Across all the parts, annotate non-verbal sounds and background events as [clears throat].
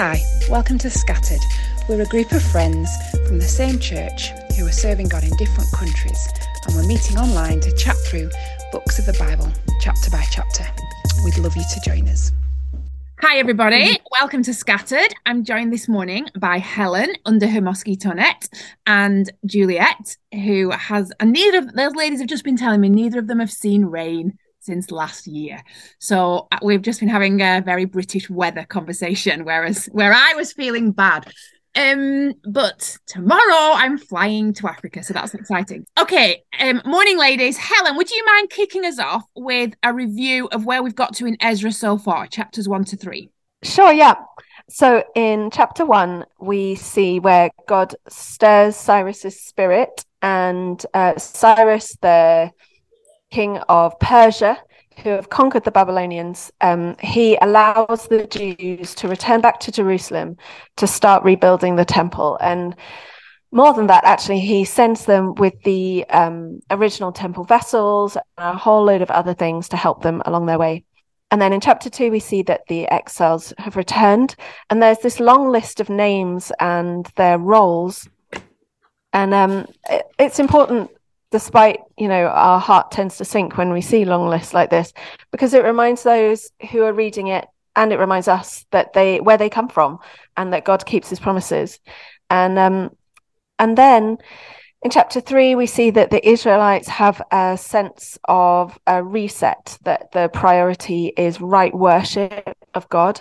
Hi, welcome to Scattered. We're a group of friends from the same church who are serving God in different countries, and we're meeting online to chat through books of the Bible, chapter by chapter. We'd love you to join us. Hi, everybody. Welcome to Scattered. I'm joined this morning by Helen under her mosquito net and Juliet, who has, and neither of those ladies have just been telling me neither of them have seen rain since last year. So uh, we've just been having a very British weather conversation, whereas where I was feeling bad. Um, but tomorrow I'm flying to Africa, so that's exciting. Okay, um, morning, ladies. Helen, would you mind kicking us off with a review of where we've got to in Ezra so far, chapters one to three? Sure, yeah. So in chapter one, we see where God stirs Cyrus's spirit, and uh, Cyrus, the king of Persia, who have conquered the Babylonians, um, he allows the Jews to return back to Jerusalem to start rebuilding the temple. And more than that, actually, he sends them with the um, original temple vessels and a whole load of other things to help them along their way. And then in chapter two, we see that the exiles have returned, and there's this long list of names and their roles. And um, it, it's important despite you know our heart tends to sink when we see long lists like this because it reminds those who are reading it and it reminds us that they where they come from and that god keeps his promises. And um and then in chapter 3 we see that the israelites have a sense of a reset that the priority is right worship of god.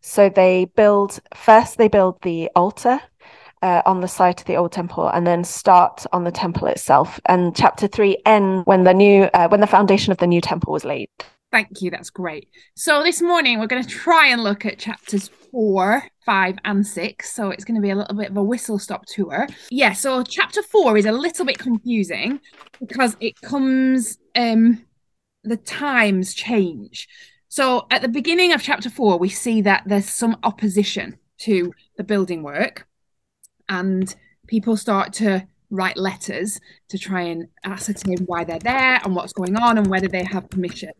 So they build first they build the altar uh, on the site of the old temple and then start on the temple itself. And chapter three end when the new uh, when the foundation of the new temple was laid. Thank you. That's great. So this morning we're going to try and look at chapters four, five, and six. So it's going to be a little bit of a whistle stop tour. Yeah. So chapter four is a little bit confusing because it comes um the times change. So at the beginning of chapter four, we see that there's some opposition to the building work and people start to write letters to try and ascertain why they're there and what's going on and whether they have permission.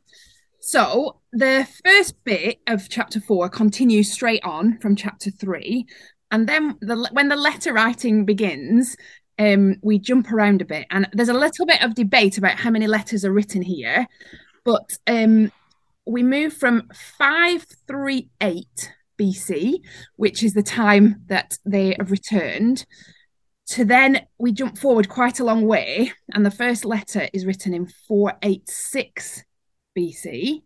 So the first bit of chapter four continues straight on from chapter three, and then the, when the letter writing begins, um, we jump around a bit, and there's a little bit of debate about how many letters are written here, but um, we move from five three eight BC, which is the time that they have returned, to then we jump forward quite a long way, and the first letter is written in 486 BC.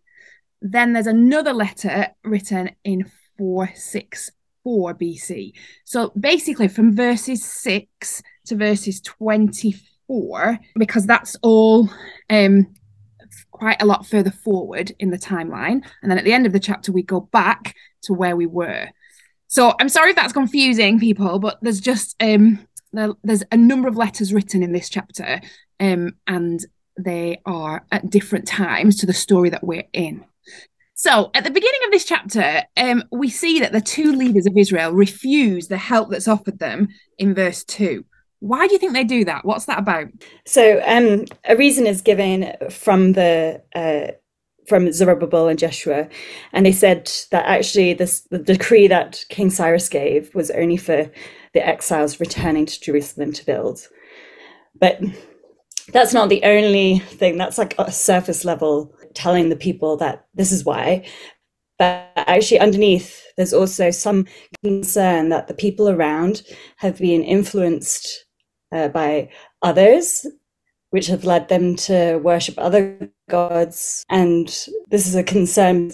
Then there's another letter written in 464 BC. So basically, from verses 6 to verses 24, because that's all um, quite a lot further forward in the timeline. And then at the end of the chapter, we go back to where we were. So I'm sorry if that's confusing people, but there's just um, there, there's a number of letters written in this chapter, um, and they are at different times to the story that we're in. So at the beginning of this chapter, um, we see that the two leaders of Israel refuse the help that's offered them in verse two. Why do you think they do that? What's that about? So, um, a reason is given from the uh, from Zerubbabel and Jeshua, and they said that actually this the decree that King Cyrus gave was only for the exiles returning to Jerusalem to build. But that's not the only thing. That's like a surface level telling the people that this is why. But actually, underneath, there's also some concern that the people around have been influenced uh, by others which have led them to worship other gods. And this is a concern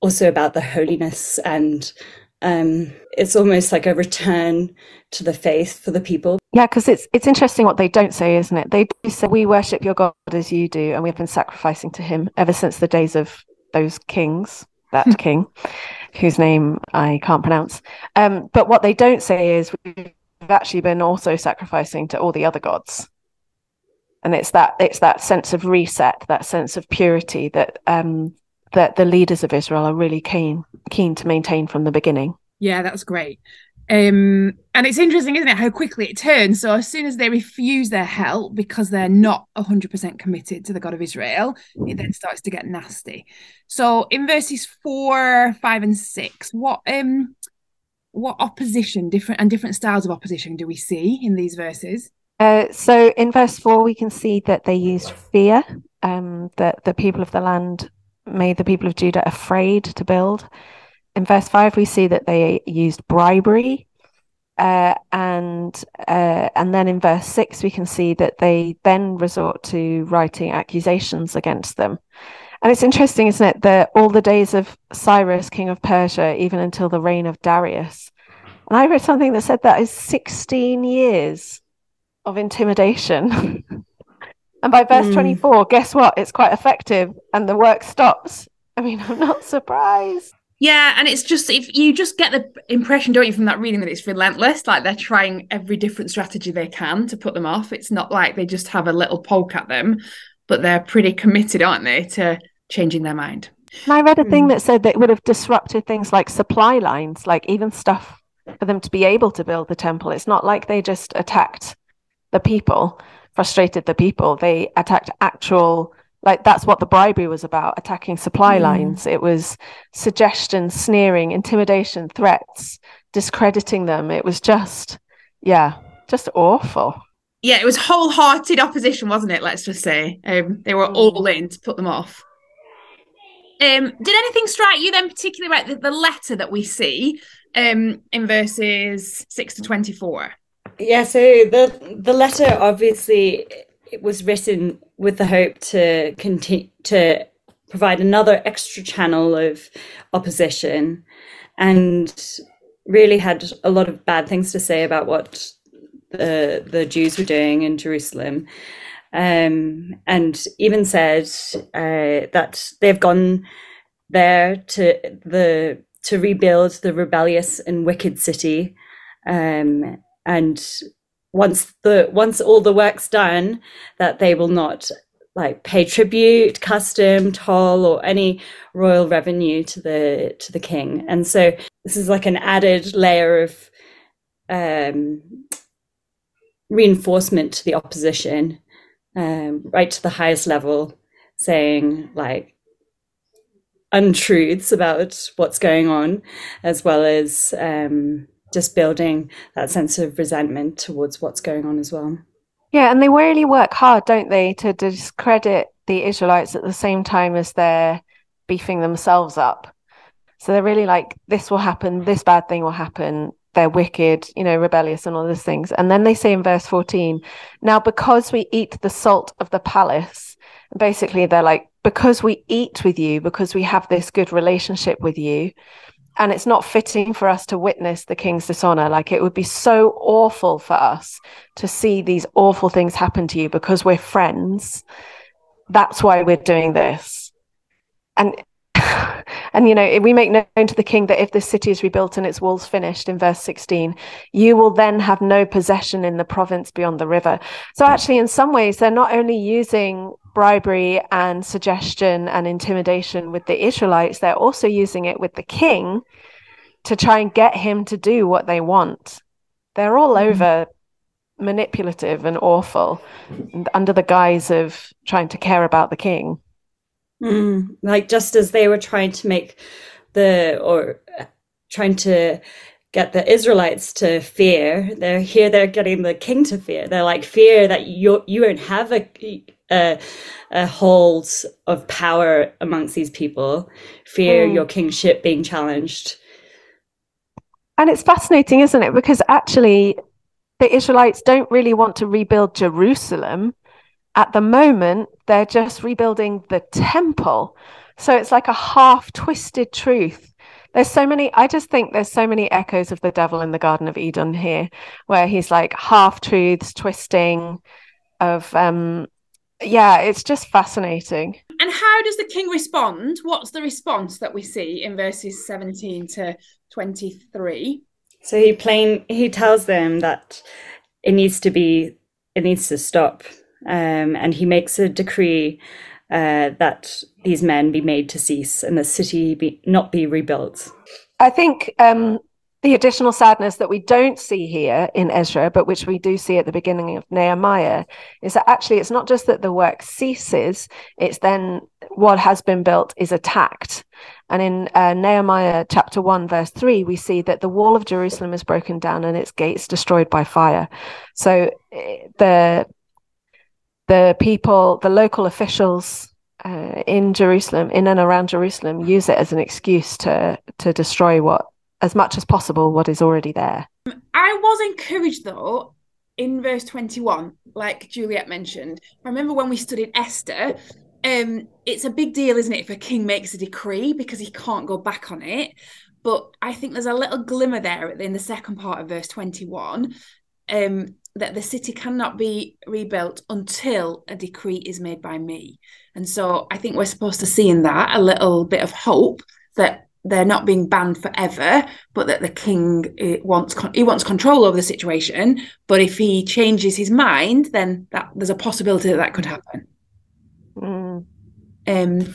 also about the holiness and um, it's almost like a return to the faith for the people. Yeah, because it's it's interesting what they don't say, isn't it? They do say we worship your God as you do, and we've been sacrificing to him ever since the days of those kings, that [laughs] king, whose name I can't pronounce. Um, but what they don't say is we've actually been also sacrificing to all the other gods and it's that it's that sense of reset, that sense of purity that um, that the leaders of Israel are really keen keen to maintain from the beginning. Yeah, that's great. Um, and it's interesting, isn't it, how quickly it turns. So as soon as they refuse their help because they're not 100% committed to the God of Israel, it then starts to get nasty. So in verses four, five, and six, what um what opposition, different and different styles of opposition do we see in these verses? Uh, so in verse four, we can see that they used fear. Um, that the people of the land made the people of Judah afraid to build. In verse five, we see that they used bribery. Uh, and uh, and then in verse six, we can see that they then resort to writing accusations against them. And it's interesting, isn't it, that all the days of Cyrus, king of Persia, even until the reign of Darius. And I read something that said that is 16 years of intimidation. [laughs] and by verse mm. 24, guess what? It's quite effective and the work stops. I mean, [laughs] I'm not surprised. Yeah, and it's just if you just get the impression, don't you, from that reading that it's relentless, like they're trying every different strategy they can to put them off. It's not like they just have a little poke at them, but they're pretty committed, aren't they, to changing their mind. And I read a thing mm. that said that it would have disrupted things like supply lines, like even stuff for them to be able to build the temple. It's not like they just attacked the people, frustrated the people. They attacked actual, like that's what the bribery was about attacking supply mm. lines. It was suggestion, sneering, intimidation, threats, discrediting them. It was just, yeah, just awful. Yeah, it was wholehearted opposition, wasn't it? Let's just say um, they were all mm. in to put them off. Um, did anything strike you then, particularly about the, the letter that we see um, in verses six to twenty-four? Yeah, so the the letter obviously it was written with the hope to continue to provide another extra channel of opposition, and really had a lot of bad things to say about what the the Jews were doing in Jerusalem um, and even said uh, that they've gone there to the to rebuild the rebellious and wicked city, um, and once the once all the work's done, that they will not like pay tribute, custom, toll, or any royal revenue to the to the king. And so this is like an added layer of um, reinforcement to the opposition um, right to the highest level, saying like untruths about what's going on, as well as um, just building that sense of resentment towards what's going on as well. Yeah, and they really work hard, don't they, to discredit the Israelites at the same time as they're beefing themselves up. So they're really like, this will happen, this bad thing will happen, they're wicked, you know, rebellious and all those things. And then they say in verse 14, now because we eat the salt of the palace, basically they're like, because we eat with you, because we have this good relationship with you, and it's not fitting for us to witness the king's dishonor. Like it would be so awful for us to see these awful things happen to you because we're friends. That's why we're doing this. And [sighs] and you know we make known to the king that if this city is rebuilt and its walls finished in verse 16 you will then have no possession in the province beyond the river. So actually in some ways they're not only using bribery and suggestion and intimidation with the israelites they're also using it with the king to try and get him to do what they want. They're all mm-hmm. over manipulative and awful under the guise of trying to care about the king Mm, like just as they were trying to make the or trying to get the Israelites to fear, they're here. They're getting the king to fear. They're like fear that you you won't have a a, a hold of power amongst these people. Fear mm. your kingship being challenged. And it's fascinating, isn't it? Because actually, the Israelites don't really want to rebuild Jerusalem at the moment, they're just rebuilding the temple. So it's like a half twisted truth. There's so many, I just think there's so many echoes of the devil in the Garden of Eden here, where he's like half truths, twisting of, um, yeah, it's just fascinating. And how does the king respond? What's the response that we see in verses 17 to 23? So he plain he tells them that it needs to be it needs to stop um, and he makes a decree uh, that these men be made to cease and the city be not be rebuilt. I think um, the additional sadness that we don't see here in Ezra, but which we do see at the beginning of Nehemiah, is that actually it's not just that the work ceases; it's then what has been built is attacked. And in uh, Nehemiah chapter 1, verse 3, we see that the wall of Jerusalem is broken down and its gates destroyed by fire. So eh, the the people, the local officials uh, in Jerusalem, in and around Jerusalem, use it as an excuse to to destroy what, as much as possible, what is already there. I was encouraged though in verse 21, like Juliet mentioned. I remember when we studied Esther, um, it's a big deal, isn't it, if a king makes a decree because he can't go back on it. But I think there's a little glimmer there in the second part of verse 21 um, that the city cannot be rebuilt until a decree is made by me. And so I think we're supposed to see in that a little bit of hope that they're not being banned forever, but that the king eh, wants he wants control over the situation. But if he changes his mind, then that there's a possibility that that could happen. Mm. Um,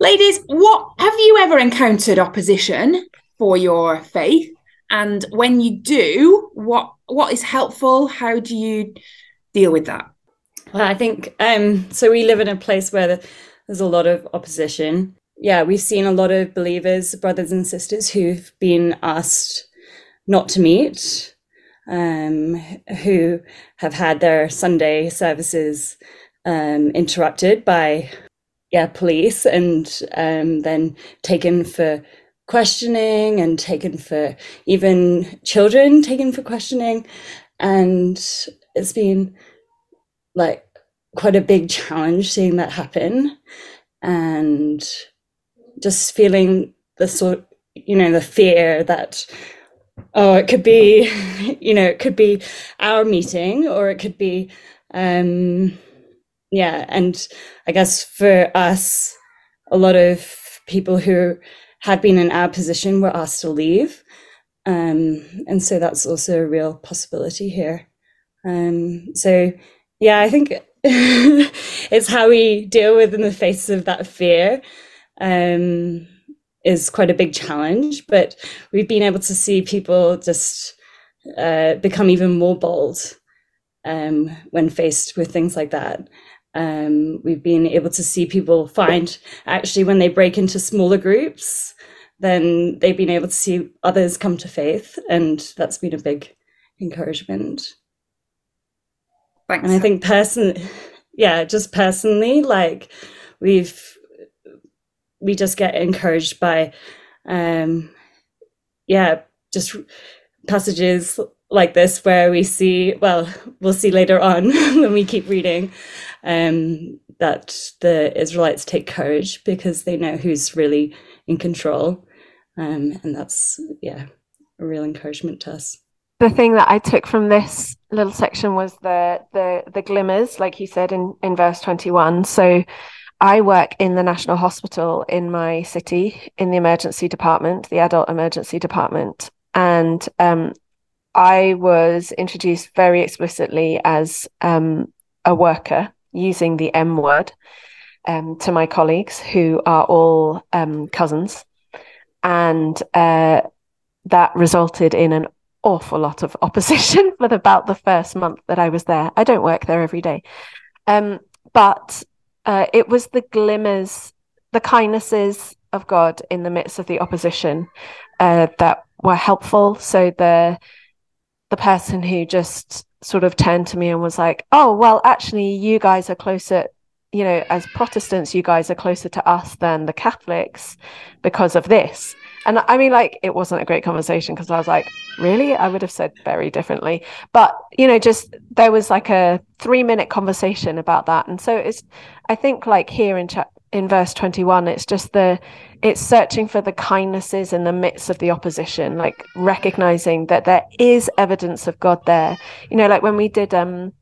ladies, what have you ever encountered opposition for your faith? And when you do, what what is helpful? How do you deal with that? Well, I think um, so. We live in a place where there's a lot of opposition. Yeah, we've seen a lot of believers, brothers and sisters, who've been asked not to meet, um, who have had their Sunday services um, interrupted by yeah police and um, then taken for questioning and taken for even children taken for questioning. And it's been like quite a big challenge seeing that happen. And just feeling the sort you know the fear that oh it could be [laughs] you know it could be our meeting or it could be um yeah. And i guess for us a lot of people who had been in our position were asked to leave. Um, and so that's also a real possibility here. Um, so, yeah, I think [laughs] it's how we deal with in the face of that fear um, is quite a big challenge. But we've been able to see people just uh, become even more bold um, when faced with things like that. Um, we've been able to see people find actually when they break into smaller groups, then they've been able to see others come to faith, and that's been a big encouragement. Thanks. And I think person, yeah, just personally, like we've we just get encouraged by, um, yeah, just passages like this where we see well we'll see later on [laughs] when we keep reading um, that the israelites take courage because they know who's really in control. Um, and that's yeah a real encouragement to us. The thing that i took from this little section was the the the glimmers like you said in in verse 21 so I work in the National Hospital in my city in the emergency department, the adult emergency department. And um, I was introduced very explicitly as um, a worker using the M word um, to my colleagues who are all um, cousins. And uh, that resulted in an awful lot of opposition [laughs] for about the first month that I was there. I don't work there every day. Um, but uh, it was the glimmers, the kindnesses of God in the midst of the opposition uh, that were helpful. So the the person who just sort of turned to me and was like, "Oh, well, actually, you guys are closer." You know, as Protestants, you guys are closer to us than the Catholics because of this. And I mean, like, it wasn't a great conversation because I was like, really? I would have said very differently. But, you know, just there was like a three minute conversation about that. And so it's, I think, like here in, cha- in verse 21, it's just the, it's searching for the kindnesses in the midst of the opposition, like recognizing that there is evidence of God there. You know, like when we did um,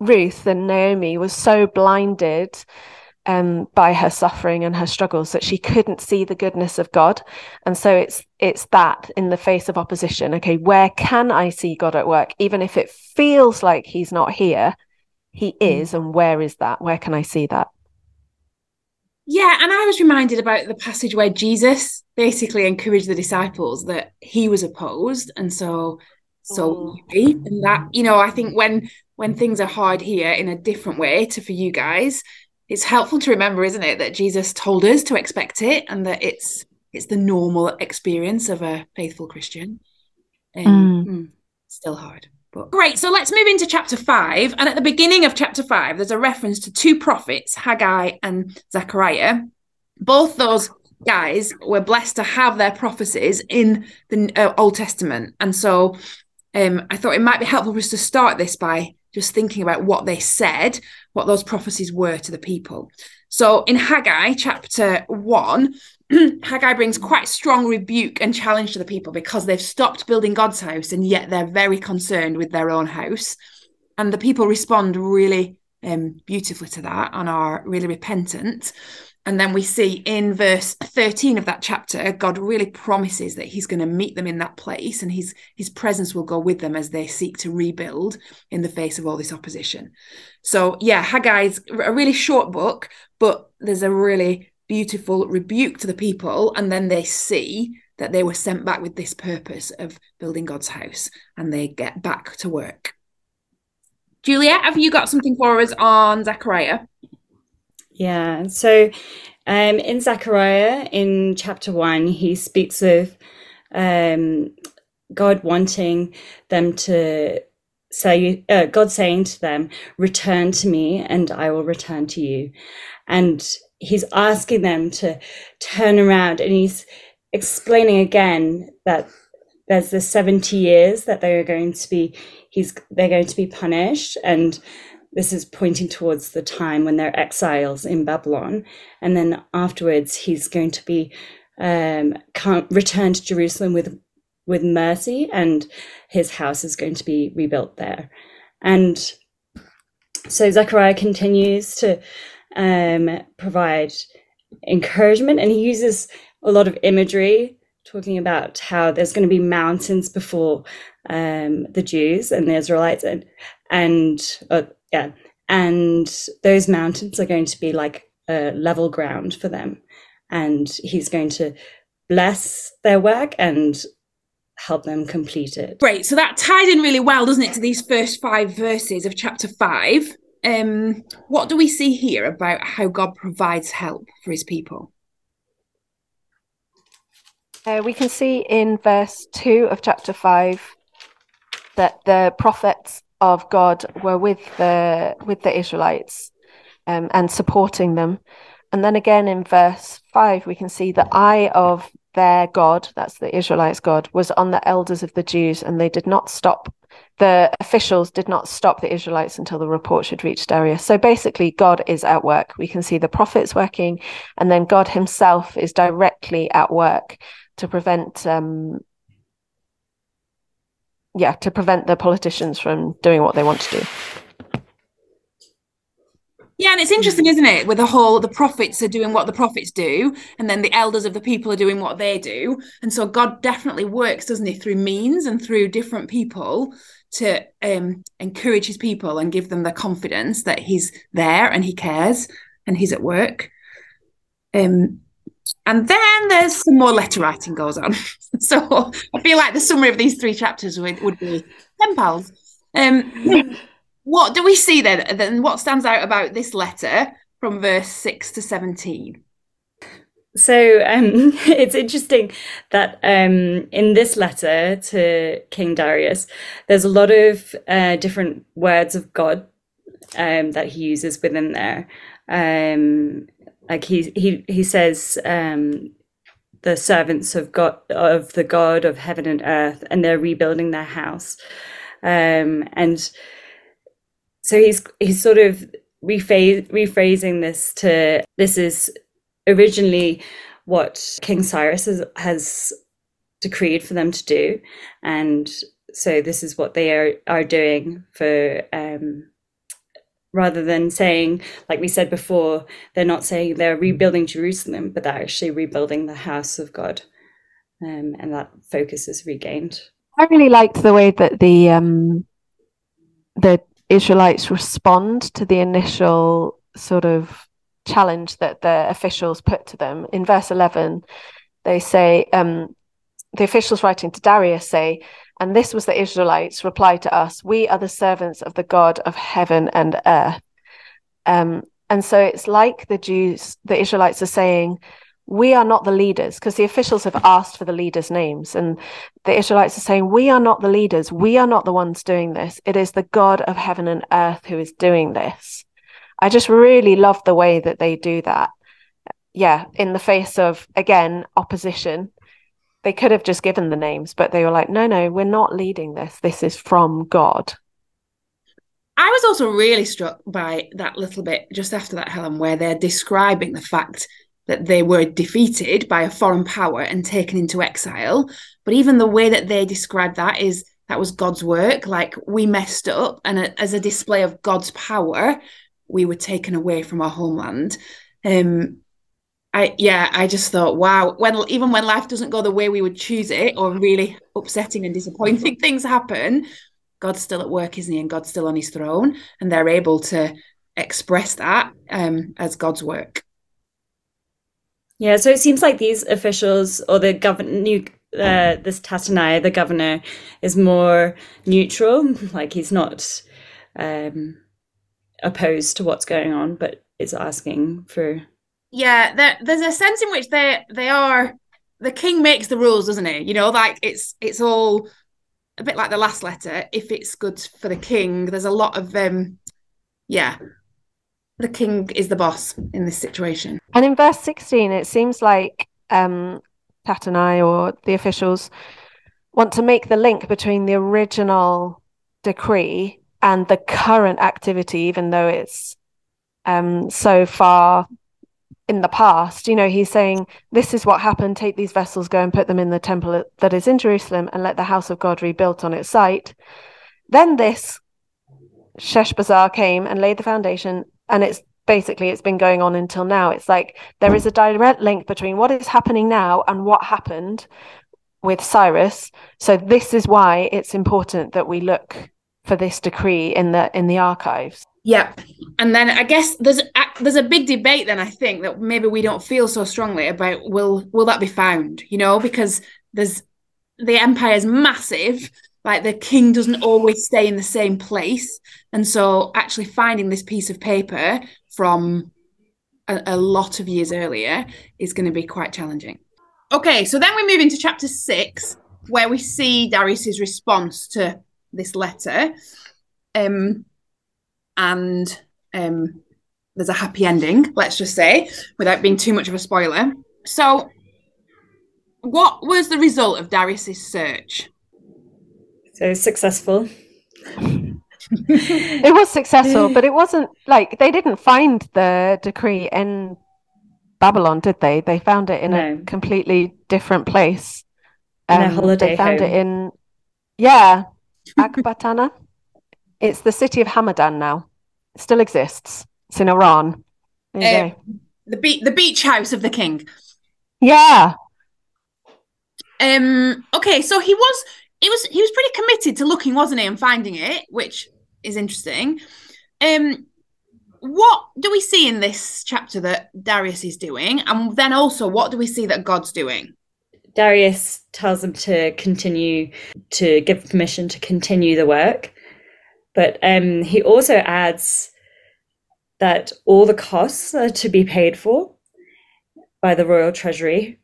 Ruth and Naomi was so blinded um, by her suffering and her struggles that she couldn't see the goodness of God. And so it's it's that in the face of opposition. Okay, where can I see God at work, even if it feels like He's not here? He hmm. is, and where is that? Where can I see that? Yeah, and I was reminded about the passage where Jesus basically encouraged the disciples that he was opposed, and so so mm. and that you know I think when when things are hard here in a different way to for you guys, it's helpful to remember, isn't it, that Jesus told us to expect it and that it's it's the normal experience of a faithful Christian. Um, mm. Still hard. Great. So let's move into chapter five. And at the beginning of chapter five, there's a reference to two prophets, Haggai and Zechariah. Both those guys were blessed to have their prophecies in the uh, Old Testament. And so um, I thought it might be helpful for us to start this by just thinking about what they said, what those prophecies were to the people. So in Haggai chapter one, [clears throat] Haggai brings quite strong rebuke and challenge to the people because they've stopped building God's house and yet they're very concerned with their own house. And the people respond really um, beautifully to that and are really repentant. And then we see in verse 13 of that chapter, God really promises that he's going to meet them in that place and his, his presence will go with them as they seek to rebuild in the face of all this opposition. So, yeah, Haggai's a really short book, but there's a really beautiful rebuke to the people. And then they see that they were sent back with this purpose of building God's house and they get back to work. Juliet, have you got something for us on Zechariah? Yeah. So um, in Zechariah, in chapter one, he speaks of um, God wanting them to say, uh, God saying to them, Return to me, and I will return to you. And he's asking them to turn around, and he's explaining again that there's the 70 years that they are going to be he's they're going to be punished and this is pointing towards the time when they're exiles in Babylon. And then afterwards, he's going to be um, returned to Jerusalem with, with mercy, and his house is going to be rebuilt there. And so Zechariah continues to um, provide encouragement, and he uses a lot of imagery talking about how there's going to be mountains before um, the Jews and the Israelites, and and uh, yeah. And those mountains are going to be like a level ground for them. And he's going to bless their work and help them complete it. Great. So that ties in really well, doesn't it, to these first five verses of chapter five. Um, what do we see here about how God provides help for his people? Uh, we can see in verse 2 of chapter 5 that the prophets of God were with the with the Israelites um, and supporting them. And then again in verse five, we can see the eye of their God, that's the Israelites' God, was on the elders of the Jews, and they did not stop. The officials did not stop the Israelites until the report should reach Darius. So basically, God is at work. We can see the prophets working, and then God Himself is directly at work to prevent um, yeah, to prevent the politicians from doing what they want to do. Yeah, and it's interesting, isn't it? With the whole, the prophets are doing what the prophets do, and then the elders of the people are doing what they do. And so God definitely works, doesn't he, through means and through different people to um, encourage his people and give them the confidence that he's there and he cares and he's at work. Um, and then there's some more letter writing goes on. [laughs] so I feel like the summary of these three chapters would, would be pen pals. Um, [laughs] what do we see then? Then what stands out about this letter from verse six to seventeen? So um, [laughs] it's interesting that um, in this letter to King Darius, there's a lot of uh, different words of God um, that he uses within there. Um, like he he he says um, the servants of God of the God of heaven and earth, and they're rebuilding their house, um, and so he's he's sort of rephrase, rephrasing this to this is originally what King Cyrus has, has decreed for them to do, and so this is what they are are doing for um, rather than saying, like we said before, they're not saying they're rebuilding Jerusalem, but they're actually rebuilding the house of God. Um, and that focus is regained. I really liked the way that the um, the Israelites respond to the initial sort of challenge that the officials put to them. In verse 11, they say, um, the officials writing to Darius say, and this was the Israelites' reply to us We are the servants of the God of heaven and earth. Um, And so it's like the Jews, the Israelites are saying, we are not the leaders because the officials have asked for the leaders' names. And the Israelites are saying, we are not the leaders. We are not the ones doing this. It is the God of heaven and earth who is doing this. I just really love the way that they do that. Yeah, in the face of, again, opposition. They could have just given the names, but they were like, no, no, we're not leading this. This is from God. I was also really struck by that little bit just after that, Helen, where they're describing the fact that they were defeated by a foreign power and taken into exile. But even the way that they describe that is that was God's work. Like we messed up, and as a display of God's power, we were taken away from our homeland. Um, I yeah, I just thought, wow, when even when life doesn't go the way we would choose it, or really upsetting and disappointing [laughs] things happen, God's still at work, isn't he? And God's still on his throne, and they're able to express that um, as God's work. Yeah, so it seems like these officials or the governor, new uh, this Tattenai, the governor, is more neutral. [laughs] Like he's not um, opposed to what's going on, but is asking for. Yeah, there, there's a sense in which they they are. The king makes the rules, doesn't he? You know, like it's it's all a bit like the last letter. If it's good for the king, there's a lot of um, yeah, the king is the boss in this situation. And in verse 16, it seems like um, Tattenai or the officials want to make the link between the original decree and the current activity, even though it's um, so far in the past. You know, he's saying, This is what happened. Take these vessels, go and put them in the temple that is in Jerusalem, and let the house of God rebuilt on its site. Then this Sheshbazzar came and laid the foundation and it's basically it's been going on until now. It's like there is a direct link between what is happening now and what happened with Cyrus. So this is why it's important that we look for this decree in the in the archives. Yeah. And then i guess there's a, there's a big debate then i think that maybe we don't feel so strongly about will will that be found? You know because there's the empire is massive like the king doesn't always stay in the same place. And so actually finding this piece of paper from a, a lot of years earlier is going to be quite challenging. Okay so then we move into chapter six where we see darius's response to this letter. Um and um there's a happy ending let's just say without being too much of a spoiler. So what was the result of darius's search so successful. [laughs] it was successful, but it wasn't like they didn't find the decree in Babylon, did they? They found it in no. a completely different place. Um, in a holiday They found home. it in, yeah, Ecbatana. it's the city of Hamadan now. It still exists. It's in Iran. Uh, the beach, the beach house of the king. Yeah. Um. Okay, so he was it was he was pretty committed to looking, wasn't he, and finding it, which is interesting. Um, what do we see in this chapter that Darius is doing, and then also what do we see that God's doing? Darius tells them to continue to give permission to continue the work, but um, he also adds that all the costs are to be paid for by the royal treasury,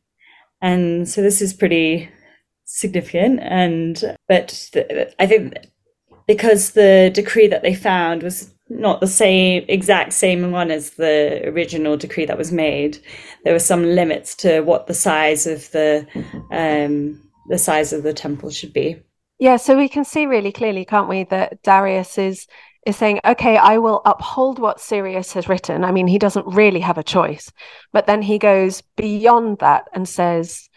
and so this is pretty significant and but the, i think because the decree that they found was not the same exact same one as the original decree that was made there were some limits to what the size of the um the size of the temple should be. Yeah so we can see really clearly can't we that darius is is saying okay i will uphold what Cyrus has written. I mean he doesn't really have a choice. But then he goes beyond that and says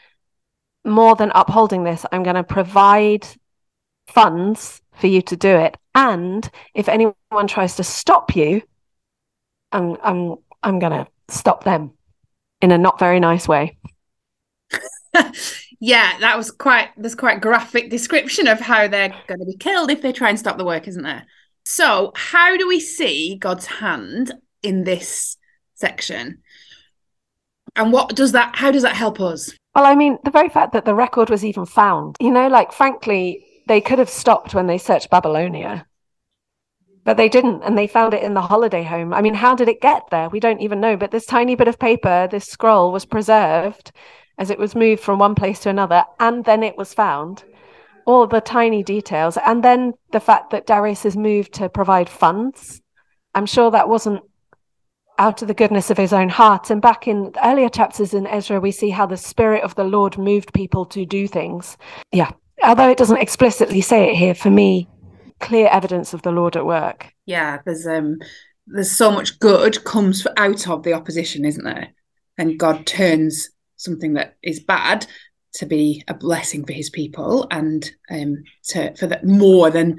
more than upholding this, I'm going to provide funds for you to do it. And if anyone tries to stop you, I'm I'm I'm going to stop them in a not very nice way. [laughs] yeah, that was quite there's quite graphic description of how they're going to be killed if they try and stop the work, isn't there? So, how do we see God's hand in this section? And what does that how does that help us? Well, I mean, the very fact that the record was even found, you know, like frankly, they could have stopped when they searched Babylonia. but they didn't and they found it in the holiday home. I mean how did it get there? We don't even know. But this tiny bit of paper this scroll was preserved as it was moved from one place to another and then it was found. All the tiny details. And then the fact that darius has moved to provide funds. I'm sure that wasn't out of the goodness of his own heart and back in earlier chapters in ezra we see how the spirit of the lord moved people to do things yeah although it doesn't explicitly say it here for me clear evidence of the Lord at work. Yeah, there's um there's so much good comes out of the opposition, isn't there? And God turns something that is bad to be a blessing for his people and um to for that more than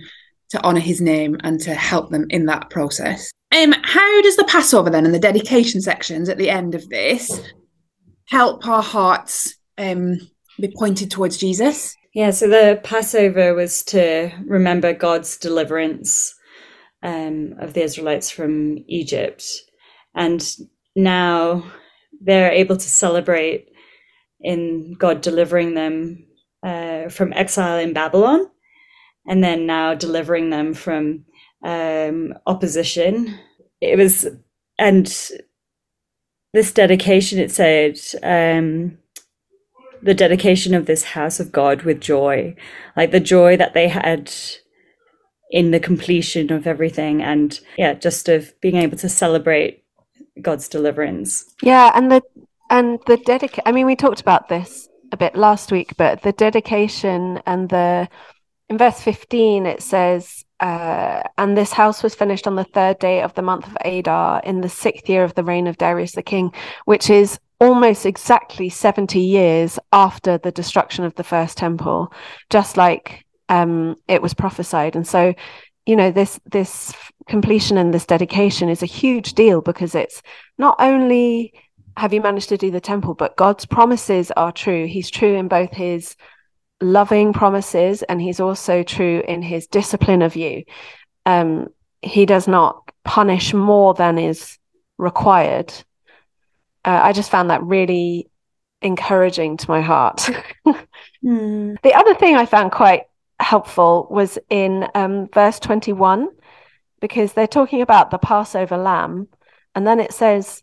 to honor his name and to help them in that process. Um how does the Passover then and the dedication sections at the end of this help our hearts um be pointed towards Jesus? Yeah, so the Passover was to remember God's deliverance um, of the Israelites from Egypt. And now they're able to celebrate in God delivering them uh, from exile in Babylon, and then now delivering them from um, opposition. It was, and this dedication, it said, um, the dedication of this house of God with joy, like the joy that they had in the completion of everything, and yeah, just of being able to celebrate God's deliverance. Yeah, and the and the dedication. I mean, we talked about this a bit last week, but the dedication and the in verse 15 it says uh, and this house was finished on the third day of the month of adar in the sixth year of the reign of darius the king which is almost exactly 70 years after the destruction of the first temple, just like um, it was prophesied. And so, you know, this this completion and this dedication is a huge deal because it's not only have you managed to do the temple, but God's promises are true. He's true in both his loving promises and he's also true in his discipline of you. Um, he does not punish more than is required uh, I just found that really encouraging to my heart. [laughs] mm. The other thing I found quite helpful was in um, verse 21, because they're talking about the Passover lamb. And then it says,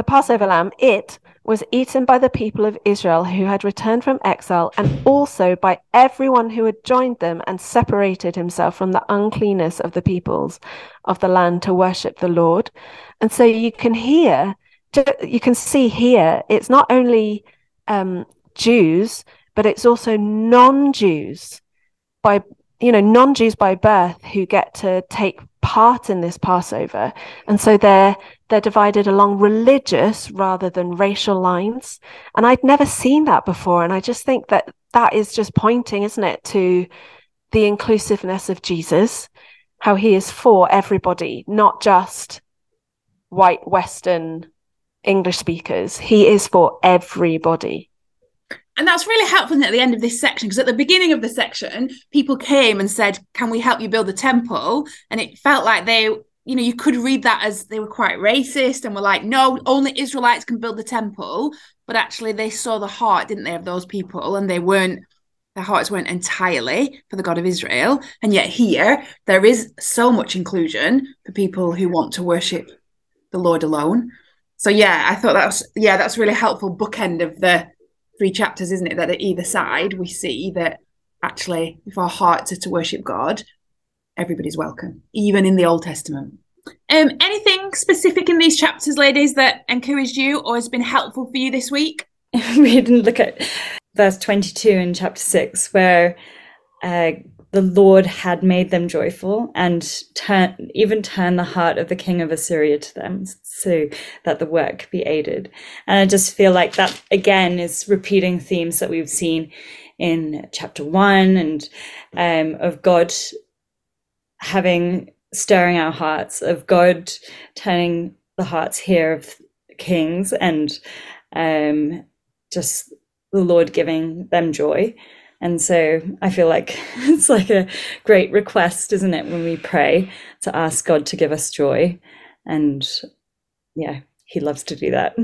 the Passover lamb, it was eaten by the people of Israel who had returned from exile, and also by everyone who had joined them and separated himself from the uncleanness of the peoples of the land to worship the Lord. And so you can hear you can see here it's not only um, Jews, but it's also non-Jews by you know non-Jews by birth who get to take part in this Passover, and so they're they're divided along religious rather than racial lines. And I'd never seen that before, and I just think that that is just pointing, isn't it, to the inclusiveness of Jesus, how he is for everybody, not just white Western English speakers. He is for everybody. And that's really helpful at the end of this section because at the beginning of the section, people came and said, Can we help you build a temple? And it felt like they, you know, you could read that as they were quite racist and were like, No, only Israelites can build the temple. But actually, they saw the heart, didn't they, of those people, and they weren't their hearts weren't entirely for the God of Israel. And yet, here, there is so much inclusion for people who want to worship the Lord alone so yeah, I thought that was yeah, that's really helpful bookend of the three chapters, isn't it? That at either side we see that actually, if our hearts are to worship God, everybody's welcome, even in the Old Testament. Um, anything specific in these chapters, ladies, that encouraged you or has been helpful for you this week? [laughs] we didn't look at verse 22 in chapter 6, where uh, the Lord had made them joyful and turn, even turn the heart of the king of Assyria to them so that the work be aided. And I just feel like that again is repeating themes that we've seen in chapter one and um, of God having stirring our hearts, of God turning the hearts here of kings and um, just the Lord giving them joy. And so I feel like [laughs] it's like a great request, isn't it, when we pray to ask God to give us joy. And yeah, he loves to do that.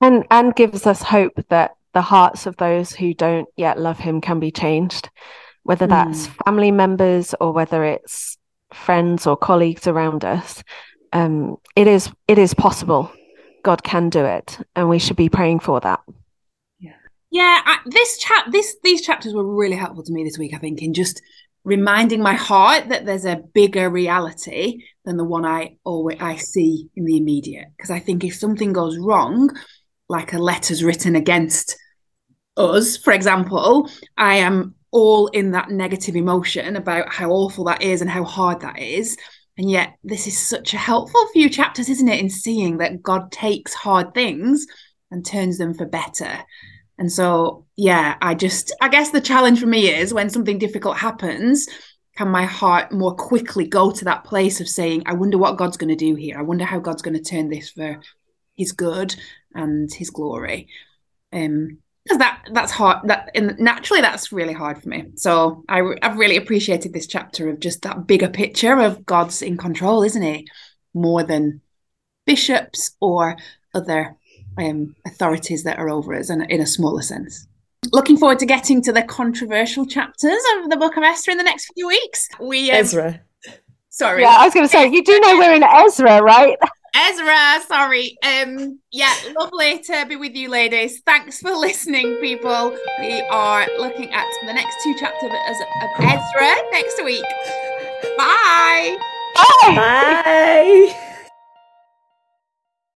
And and gives us hope that the hearts of those who don't yet love him can be changed, whether that's mm. family members or whether it's friends or colleagues around us, um, it is it is possible. God can do it, and we should be praying for that. Yeah, I, this chat, this these chapters were really helpful to me this week. I think in just reminding my heart that there's a bigger reality than the one I always I see in the immediate. Because I think if something goes wrong, like a letter's written against us, for example, I am all in that negative emotion about how awful that is and how hard that is. And yet, this is such a helpful few chapters, isn't it, in seeing that God takes hard things and turns them for better. And so, yeah, I just, I guess the challenge for me is when something difficult happens, can my heart more quickly go to that place of saying, I wonder what God's going to do here? I wonder how God's going to turn this for his good and his glory. Um, because that that's hard that and naturally that's really hard for me so I, i've really appreciated this chapter of just that bigger picture of god's in control isn't he more than bishops or other um, authorities that are over us and in a smaller sense. Looking forward to getting to the controversial chapters of the Book of Esther in the next few weeks. We um, Ezra. Sorry. Yeah, I was going to say you do know we're in Ezra, right? [laughs] Ezra, sorry. Um, yeah, lovely to be with you, ladies. Thanks for listening, people. We are looking at the next two chapters of Ezra next week. Bye. Bye. Bye.